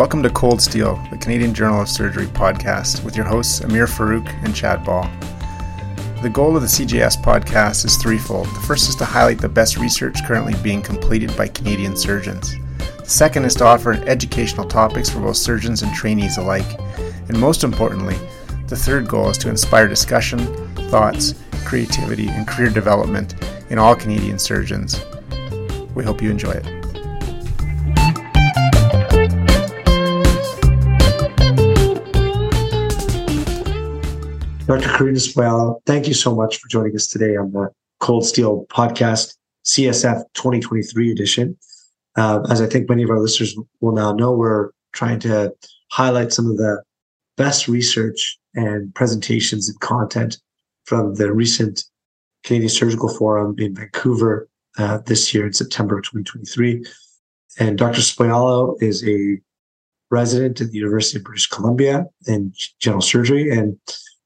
Welcome to Cold Steel, the Canadian Journal of Surgery podcast, with your hosts Ameer Farooq and Chad Ball. The goal of the CJS podcast is threefold. The first is to highlight the best research currently being completed by Canadian surgeons. The second is to offer educational topics for both surgeons and trainees alike. And most importantly, the third goal is to inspire discussion, thoughts, creativity, and career development in all Canadian surgeons. We hope you enjoy it. Dr. Karina Spoyalo, thank you so much for joining us today on the Cold Steel Podcast CSF 2023 edition. Uh, as I think many of our listeners will now know, we're trying to highlight some of the best research and presentations and content from the recent Canadian Surgical Forum in Vancouver uh, this year in September of 2023. And Dr. Spoyalo is a resident at the University of British Columbia in general surgery and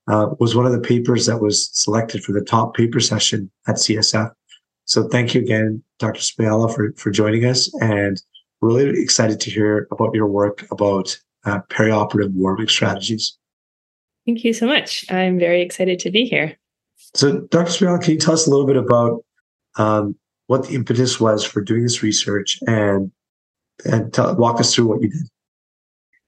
uh, was one of the papers that was selected for the top paper session at CSF. So thank you again, Dr. Spoyalo, for, for joining us and really excited to hear about your work about uh, perioperative warming strategies. Thank you so much. I'm very excited to be here. So, Dr. Spoyalo, can you tell us a little bit about um, what the impetus was for doing this research and and tell, walk us through what you did?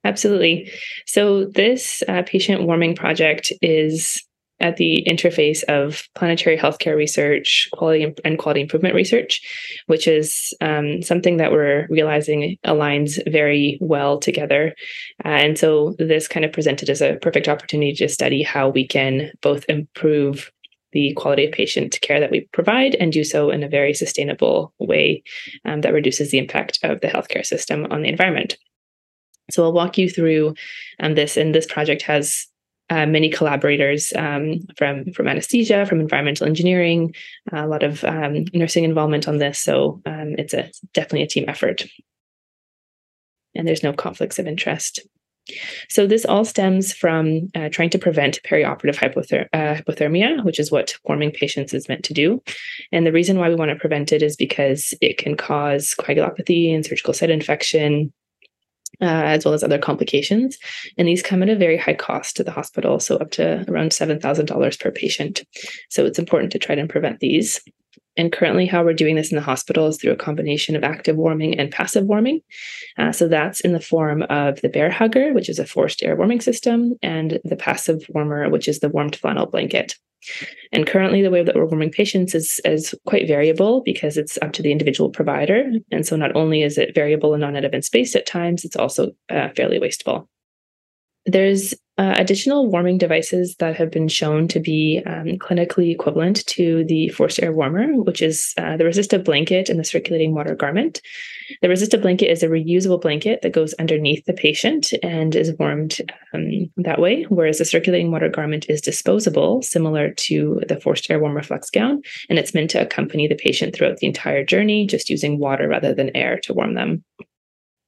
Absolutely. So, this uh, patient warming project is at the interface of planetary healthcare research, quality and quality improvement research, which is um, something that we're realizing aligns very well together. Uh, and so, this kind of presented as a perfect opportunity to study how we can both improve the quality of patient care that we provide and do so in a very sustainable way um, that reduces the impact of the healthcare system on the environment. So I'll walk you through um, this, and this project has uh, many collaborators um, from from anesthesia, from environmental engineering, uh, a lot of um, nursing involvement on this. So um, it's a definitely a team effort, and there's no conflicts of interest. So this all stems from uh, trying to prevent perioperative hypother- uh, hypothermia, which is what warming patients is meant to do. And the reason why we want to prevent it is because it can cause coagulopathy and surgical site infection, uh, as well as other complications. And these come at a very high cost to the hospital, so up to around $7,000 per patient. So it's important to try to prevent these. And currently, how we're doing this in the hospital is through a combination of active warming and passive warming. Uh, so that's in the form of the Bair Hugger, which is a forced air warming system, and the passive warmer, which is the warmed flannel blanket. And currently, the way that we're warming patients is, is quite variable because it's up to the individual provider. And so, not only is it variable and non native in space at times, it's also uh, fairly wasteful. There's uh, additional warming devices that have been shown to be um, clinically equivalent to the forced air warmer, which is uh, the resistive blanket and the circulating water garment. The resistive blanket is a reusable blanket that goes underneath the patient and is warmed um, that way, whereas the circulating water garment is disposable, similar to the forced air warmer flex gown, and it's meant to accompany the patient throughout the entire journey, just using water rather than air to warm them.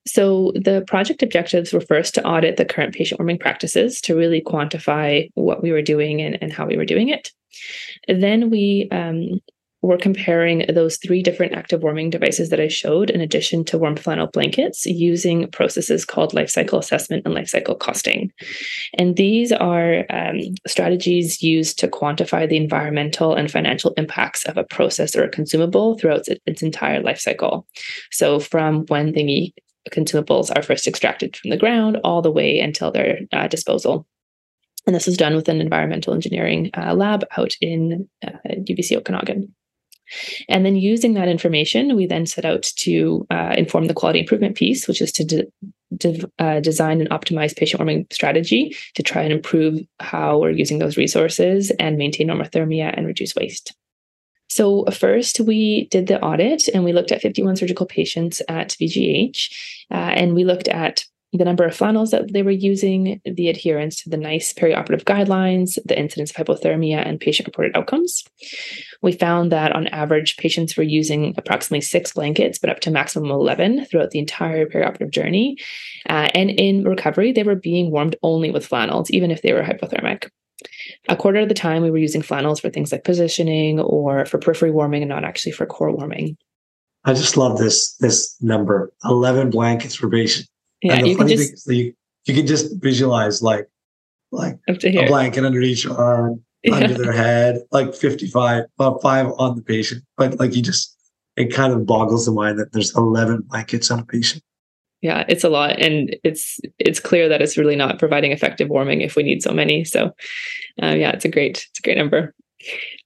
So, the project objectives were first to audit the current patient warming practices to really quantify what we were doing and, and how we were doing it. Then we um, were comparing those three different active warming devices that I showed, in addition to warm flannel blankets, using processes called life cycle assessment and life cycle costing. And these are um, strategies used to quantify the environmental and financial impacts of a process or a consumable throughout its entire life cycle. So, from when the consumables are first extracted from the ground all the way until their uh, disposal. And this is done with an environmental engineering uh, lab out in uh, UBC Okanagan. And then using that information, we then set out to uh, inform the quality improvement piece, which is to de- de- uh, design and optimize patient warming strategy to try and improve how we're using those resources and maintain normothermia and reduce waste. So, first, we did the audit and we looked at 51 surgical patients at VGH, uh, and we looked at the number of flannels that they were using, the adherence to the NICE perioperative guidelines, the incidence of hypothermia, and patient reported outcomes. We found that on average, patients were using approximately six blankets, but up to maximum 11 throughout the entire perioperative journey. Uh, and in recovery, they were being warmed only with flannels, even if they were hypothermic. A quarter of the time, we were using flannels for things like positioning or for periphery warming and not actually for core warming. I just love this this number. 11 blankets per patient. Yeah, and the funny thing is you, you can just visualize like like a blanket under each arm, yeah. under their head, like 55, about five on the patient. But like you just, it kind of boggles the mind that there's 11 blankets on a patient. Yeah, it's a lot, and it's it's clear that it's really not providing effective warming if we need so many. So, uh, yeah, it's a great it's a great number.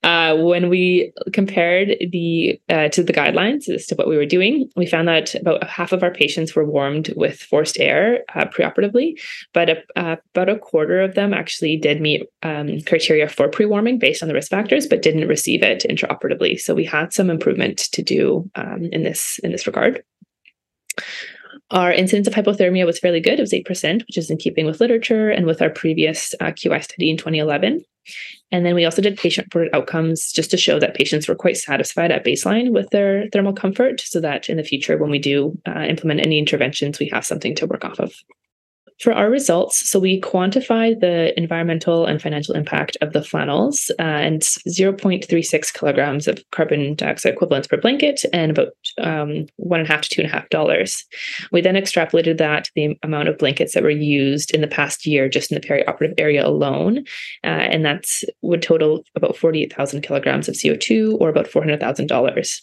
Uh, when we compared the uh, to the guidelines as to what we were doing, we found that about half of our patients were warmed with forced air uh, preoperatively, but a, uh, about a quarter of them actually did meet um, criteria for pre-warming based on the risk factors, but didn't receive it intraoperatively. So we had some improvement to do um, in this in this regard. Our incidence of hypothermia was fairly good. It was 8%, which is in keeping with literature and with our previous uh, QI study in 2011. And then we also did patient reported outcomes just to show that patients were quite satisfied at baseline with their thermal comfort so that in the future, when we do uh, implement any interventions, we have something to work off of. For our results, so we quantified the environmental and financial impact of the flannels uh, and 0.36 kilograms of carbon dioxide equivalents per blanket and about um, one and a half to two and a half dollars. We then extrapolated that to the amount of blankets that were used in the past year just in the perioperative area alone. Uh, and that would total about 48,000 kilograms of CO2 or about $400,000.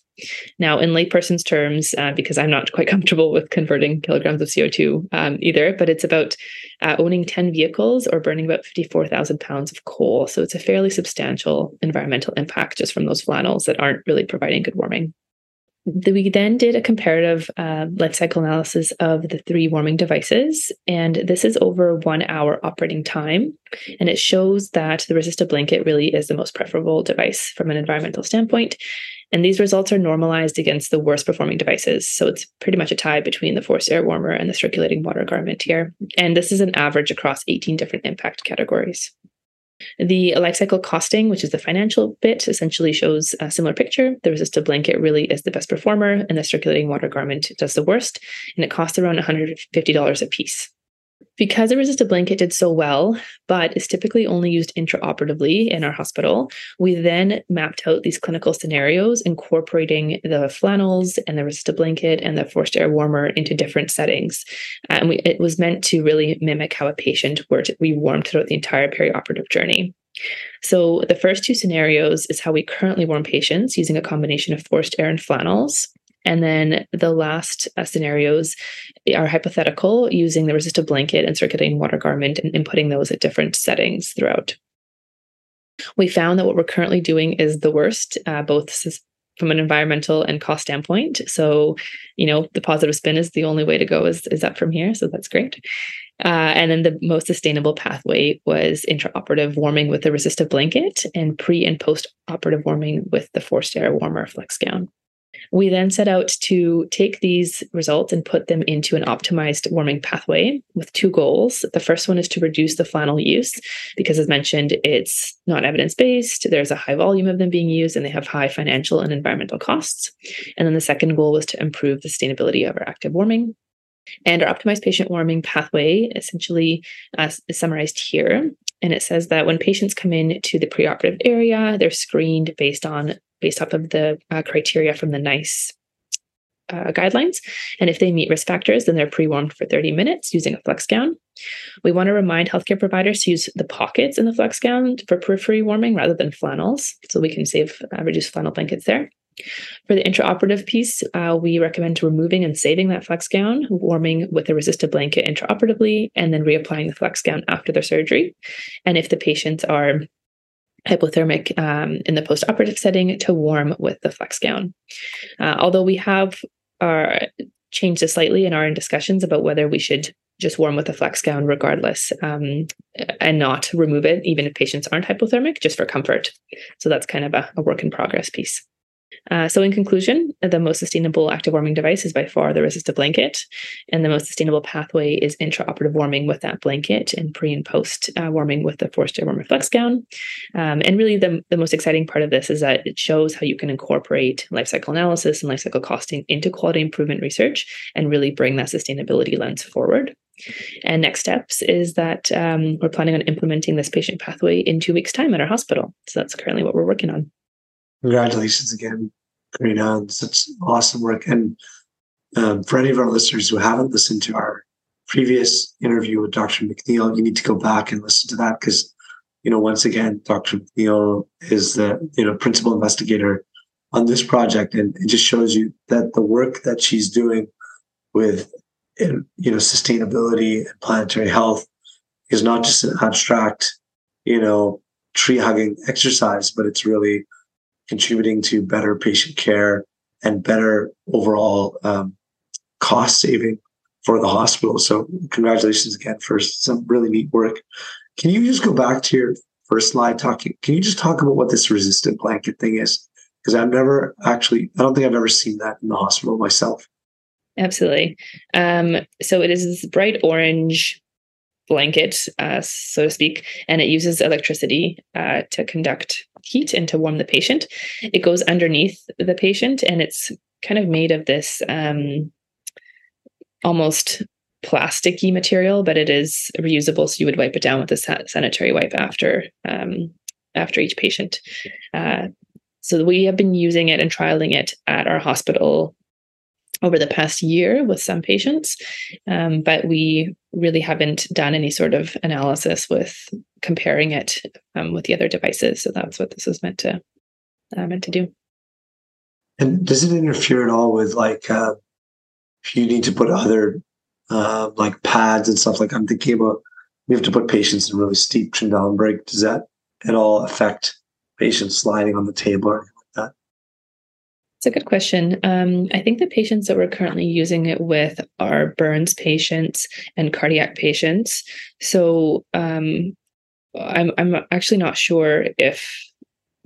Now, in layperson's terms, uh, because I'm not quite comfortable with converting kilograms of CO2 um, either, but it's about uh, owning 10 vehicles or burning about 54,000 pounds of coal. So it's a fairly substantial environmental impact just from those flannels that aren't really providing good warming. We then did a comparative uh, life cycle analysis of the three warming devices, and this is over one hour operating time. And it shows that the resistive blanket really is the most preferable device from an environmental standpoint. And these results are normalized against the worst performing devices. So it's pretty much a tie between the forced air warmer and the circulating water garment here. And this is an average across 18 different impact categories. The life cycle costing, which is the financial bit, essentially shows a similar picture. The resistive blanket really is the best performer, and the circulating water garment does the worst, and it costs around $150 a piece. Because the resistive blanket did so well, but is typically only used intraoperatively in our hospital, we then mapped out these clinical scenarios, incorporating the flannels and the resistive blanket and the forced air warmer into different settings. And we, it was meant to really mimic how a patient were to be warmed throughout the entire perioperative journey. So, the first two scenarios is how we currently warm patients using a combination of forced air and flannels. And then the last uh, scenarios are hypothetical using the resistive blanket and circulating water garment and inputting those at different settings throughout. We found that what we're currently doing is the worst, uh, both from an environmental and cost standpoint. So, you know, the positive spin is the only way to go is, is up from here. So that's great. Uh, and then the most sustainable pathway was intraoperative warming with the resistive blanket and pre and post operative warming with the forced air warmer flex gown. We then set out to take these results and put them into an optimized warming pathway with two goals. The first one is to reduce the flannel use because, as mentioned, it's not evidence based. There's a high volume of them being used and they have high financial and environmental costs. And then the second goal was to improve the sustainability of our active warming. And our optimized patient warming pathway essentially uh, is summarized here. And it says that when patients come in to the preoperative area, they're screened based on based off of the uh, criteria from the NICE uh, guidelines. And if they meet risk factors, then they're pre warmed for 30 minutes using a flex gown. We want to remind healthcare providers to use the pockets in the flex gown for periphery warming rather than flannels, so we can save uh, reduce flannel blankets there. For the intraoperative piece, uh, we recommend removing and saving that flex gown, warming with a resistive blanket intraoperatively, and then reapplying the flex gown after their surgery. And if the patients are hypothermic um, in the post-operative setting to warm with the flex gown. Uh, although we have our, uh, changed this slightly in our discussions about whether we should just warm with a flex gown regardless um, and not remove it even if patients aren't hypothermic just for comfort so that's kind of a, a work in progress piece uh, so, in conclusion, the most sustainable active warming device is by far the resistive blanket, and the most sustainable pathway is intraoperative warming with that blanket and pre and post uh, warming with the forced air warmer flex gown. Um, and really, the, the most exciting part of this is that it shows how you can incorporate life cycle analysis and life cycle costing into quality improvement research and really bring that sustainability lens forward. And next steps is that um, we're planning on implementing this patient pathway in two weeks' time at our hospital. So that's currently what we're working on. Congratulations again, Karina, on such awesome work. And um, for any of our listeners who haven't listened to our previous interview with Dr. MacNeill. You need to go back and listen to that because, you know, once again, Dr. MacNeill is the, you know, principal investigator on this project. And it just shows you that the work that she's doing with, you know, sustainability and planetary health is not just an abstract, you know, tree hugging exercise, but it's really contributing to better patient care and better overall um, cost saving for the hospital. So congratulations again for some really neat work. Can you just go back to your first slide talking? Can you just talk about what this resistant blanket thing is? Because I've never actually, I don't think I've ever seen that in the hospital myself. Absolutely. Um, so it is this bright orange blanket, uh, so to speak, and it uses electricity uh, to conduct heat and to warm the patient. It goes underneath the patient, and it's kind of made of this um, almost plasticky material, but it is reusable. So you would wipe it down with a sanitary wipe after um, after each patient. Uh, so we have been using it and trialing it at our hospital over the past year with some patients, um, but we really haven't done any sort of analysis with comparing it um, with the other devices. So that's what this is meant to uh, meant to do. And does it interfere at all with like uh, if you need to put other uh, like pads and stuff? Like I'm thinking about you have to put patients in really steep Trendelenburg. Does that at all affect patients sliding on the table or anything? It's a good question. Um, I think the patients that we're currently using it with are Burns patients and cardiac patients. So um, I'm I'm actually not sure if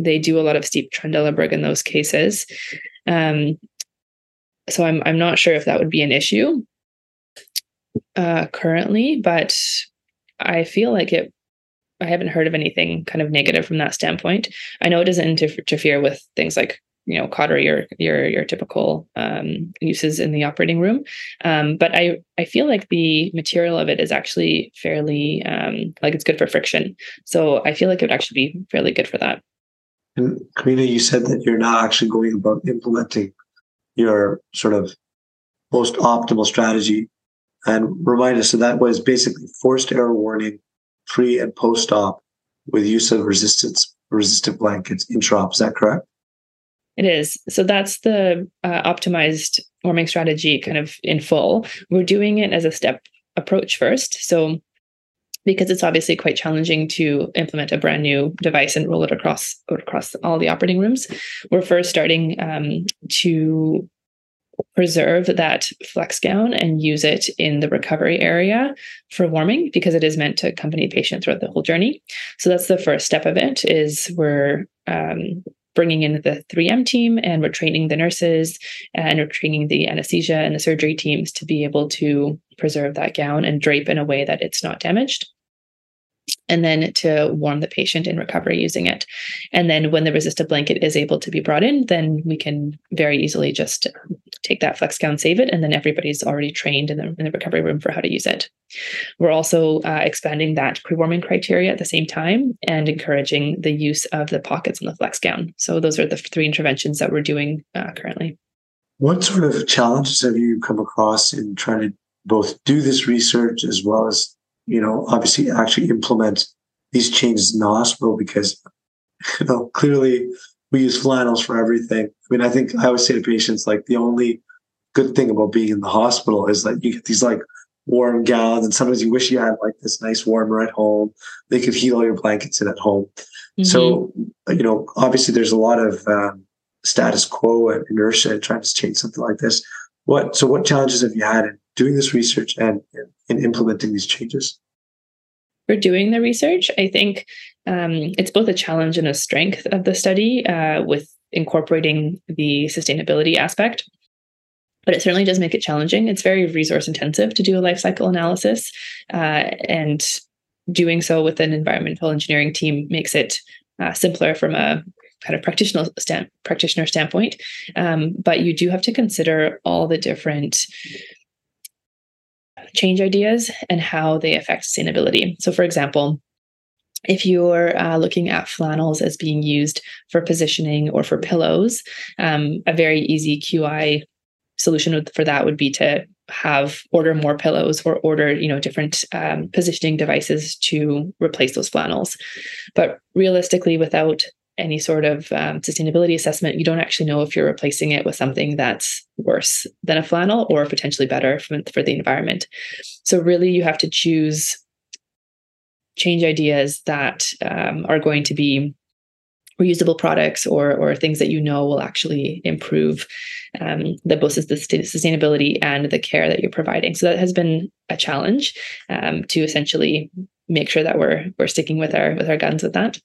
they do a lot of steep Trendelenburg in those cases. Um, so I'm I'm not sure if that would be an issue uh, currently, but I feel like it. I haven't heard of anything kind of negative from that standpoint. I know it doesn't interfere with things like you know cautery or your your typical um, uses in the operating room. Um, but i i feel like the material of it is actually fairly um, like it's good for friction. So i feel like it would actually be fairly good for that. And Karina, you said that you're not actually going about implementing your sort of most optimal strategy. And remind us so that was basically forced air warming pre and post op with use of resistance resistant blankets intra is that correct it is. So that's the uh, optimized warming strategy kind of in full. We're doing it as a step approach first. So because it's obviously quite challenging to implement a brand new device and roll it across across all the operating rooms, we're first starting um, to preserve that flex gown and use it in the recovery area for warming because it is meant to accompany the patient throughout the whole journey. So that's the first step of it is we're um, bringing in the 3M team and we're training the nurses and we're training the anesthesia and the surgery teams to be able to preserve that gown and drape in a way that it's not damaged and then to warm the patient in recovery using it. And then when the resistive blanket is able to be brought in, then we can very easily just take that flex gown, save it, and then everybody's already trained in the, in the recovery room for how to use it. We're also uh, expanding that pre-warming criteria at the same time and encouraging the use of the pockets in the flex gown. So those are the three interventions that we're doing uh, currently. What sort of challenges have you come across in trying to both do this research as well as you know, obviously actually implement these changes in the hospital because, you know, clearly we use flannels for everything. I mean, I think I always say to patients, like, the only good thing about being in the hospital is that you get these like warm gowns, and sometimes you wish you had like this nice warmer at home. They could heat all your blankets in at home. Mm-hmm. So, you know, obviously there's a lot of um, status quo and inertia in trying to change something like this. What so? What challenges have you had in doing this research and in implementing these changes? For doing the research, I think um, it's both a challenge and a strength of the study uh, with incorporating the sustainability aspect. But it certainly does make it challenging. It's very resource intensive to do a life cycle analysis, uh, and doing so with an environmental engineering team makes it uh, simpler from a kind of practitioner practitioner standpoint. Um, but you do have to consider all the different change ideas and how they affect sustainability. So, for example, if you're uh, looking at flannels as being used for positioning or for pillows, um, a very easy QI solution for that would be to have order more pillows or order you know different um, positioning devices to replace those flannels but realistically without any sort of um, sustainability assessment you don't actually know if you're replacing it with something that's worse than a flannel or potentially better for, for the environment so really you have to choose change ideas that um, are going to be reusable products or or things that you know will actually improve um, the both the sustainability and the care that you're providing. So that has been a challenge um, to essentially make sure that we're we're sticking with our with our guns with that.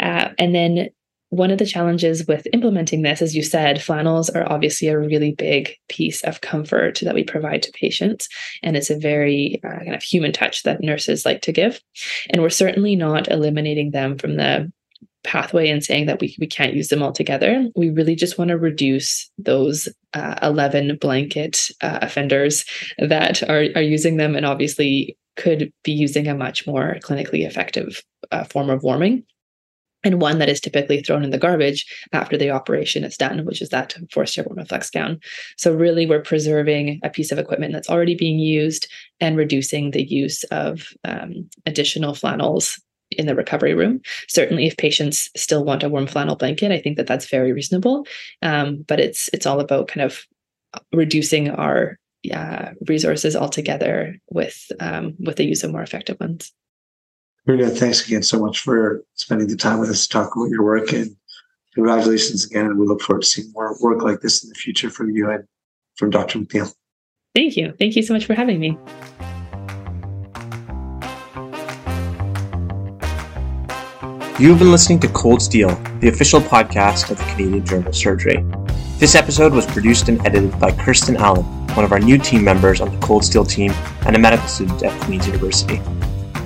Uh, and then one of the challenges with implementing this, as you said, flannels are obviously a really big piece of comfort that we provide to patients. And it's a very uh, kind of human touch that nurses like to give. And we're certainly not eliminating them from the pathway and saying that we, we can't use them all together. We really just want to reduce those uh, 11 blanket uh, offenders that are, are using them and obviously could be using a much more clinically effective uh, form of warming. And one that is typically thrown in the garbage after the operation is done, which is that forced air Warmaflex gown. So, really, we're preserving a piece of equipment that's already being used and reducing the use of um, additional flannels in the recovery room. Certainly, if patients still want a warm flannel blanket, I think that that's very reasonable. Um, but it's it's all about kind of reducing our uh, resources altogether with um, with the use of more effective ones. Rita, thanks again so much for spending the time with us to talk about your work and congratulations again. And we look forward to seeing more work like this in the future from you and from Dr. MacNeill. Thank you. Thank you so much for having me. You've been listening to Cold Steel, the official podcast of the Canadian Journal of Surgery. This episode was produced and edited by Kirsten Allen, one of our new team members on the Cold Steel team and a medical student at Queen's University.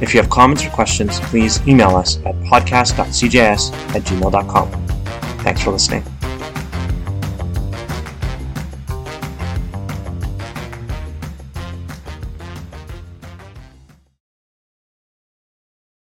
If you have comments or questions, please email us at podcast.cjs at gmail.com. Thanks for listening.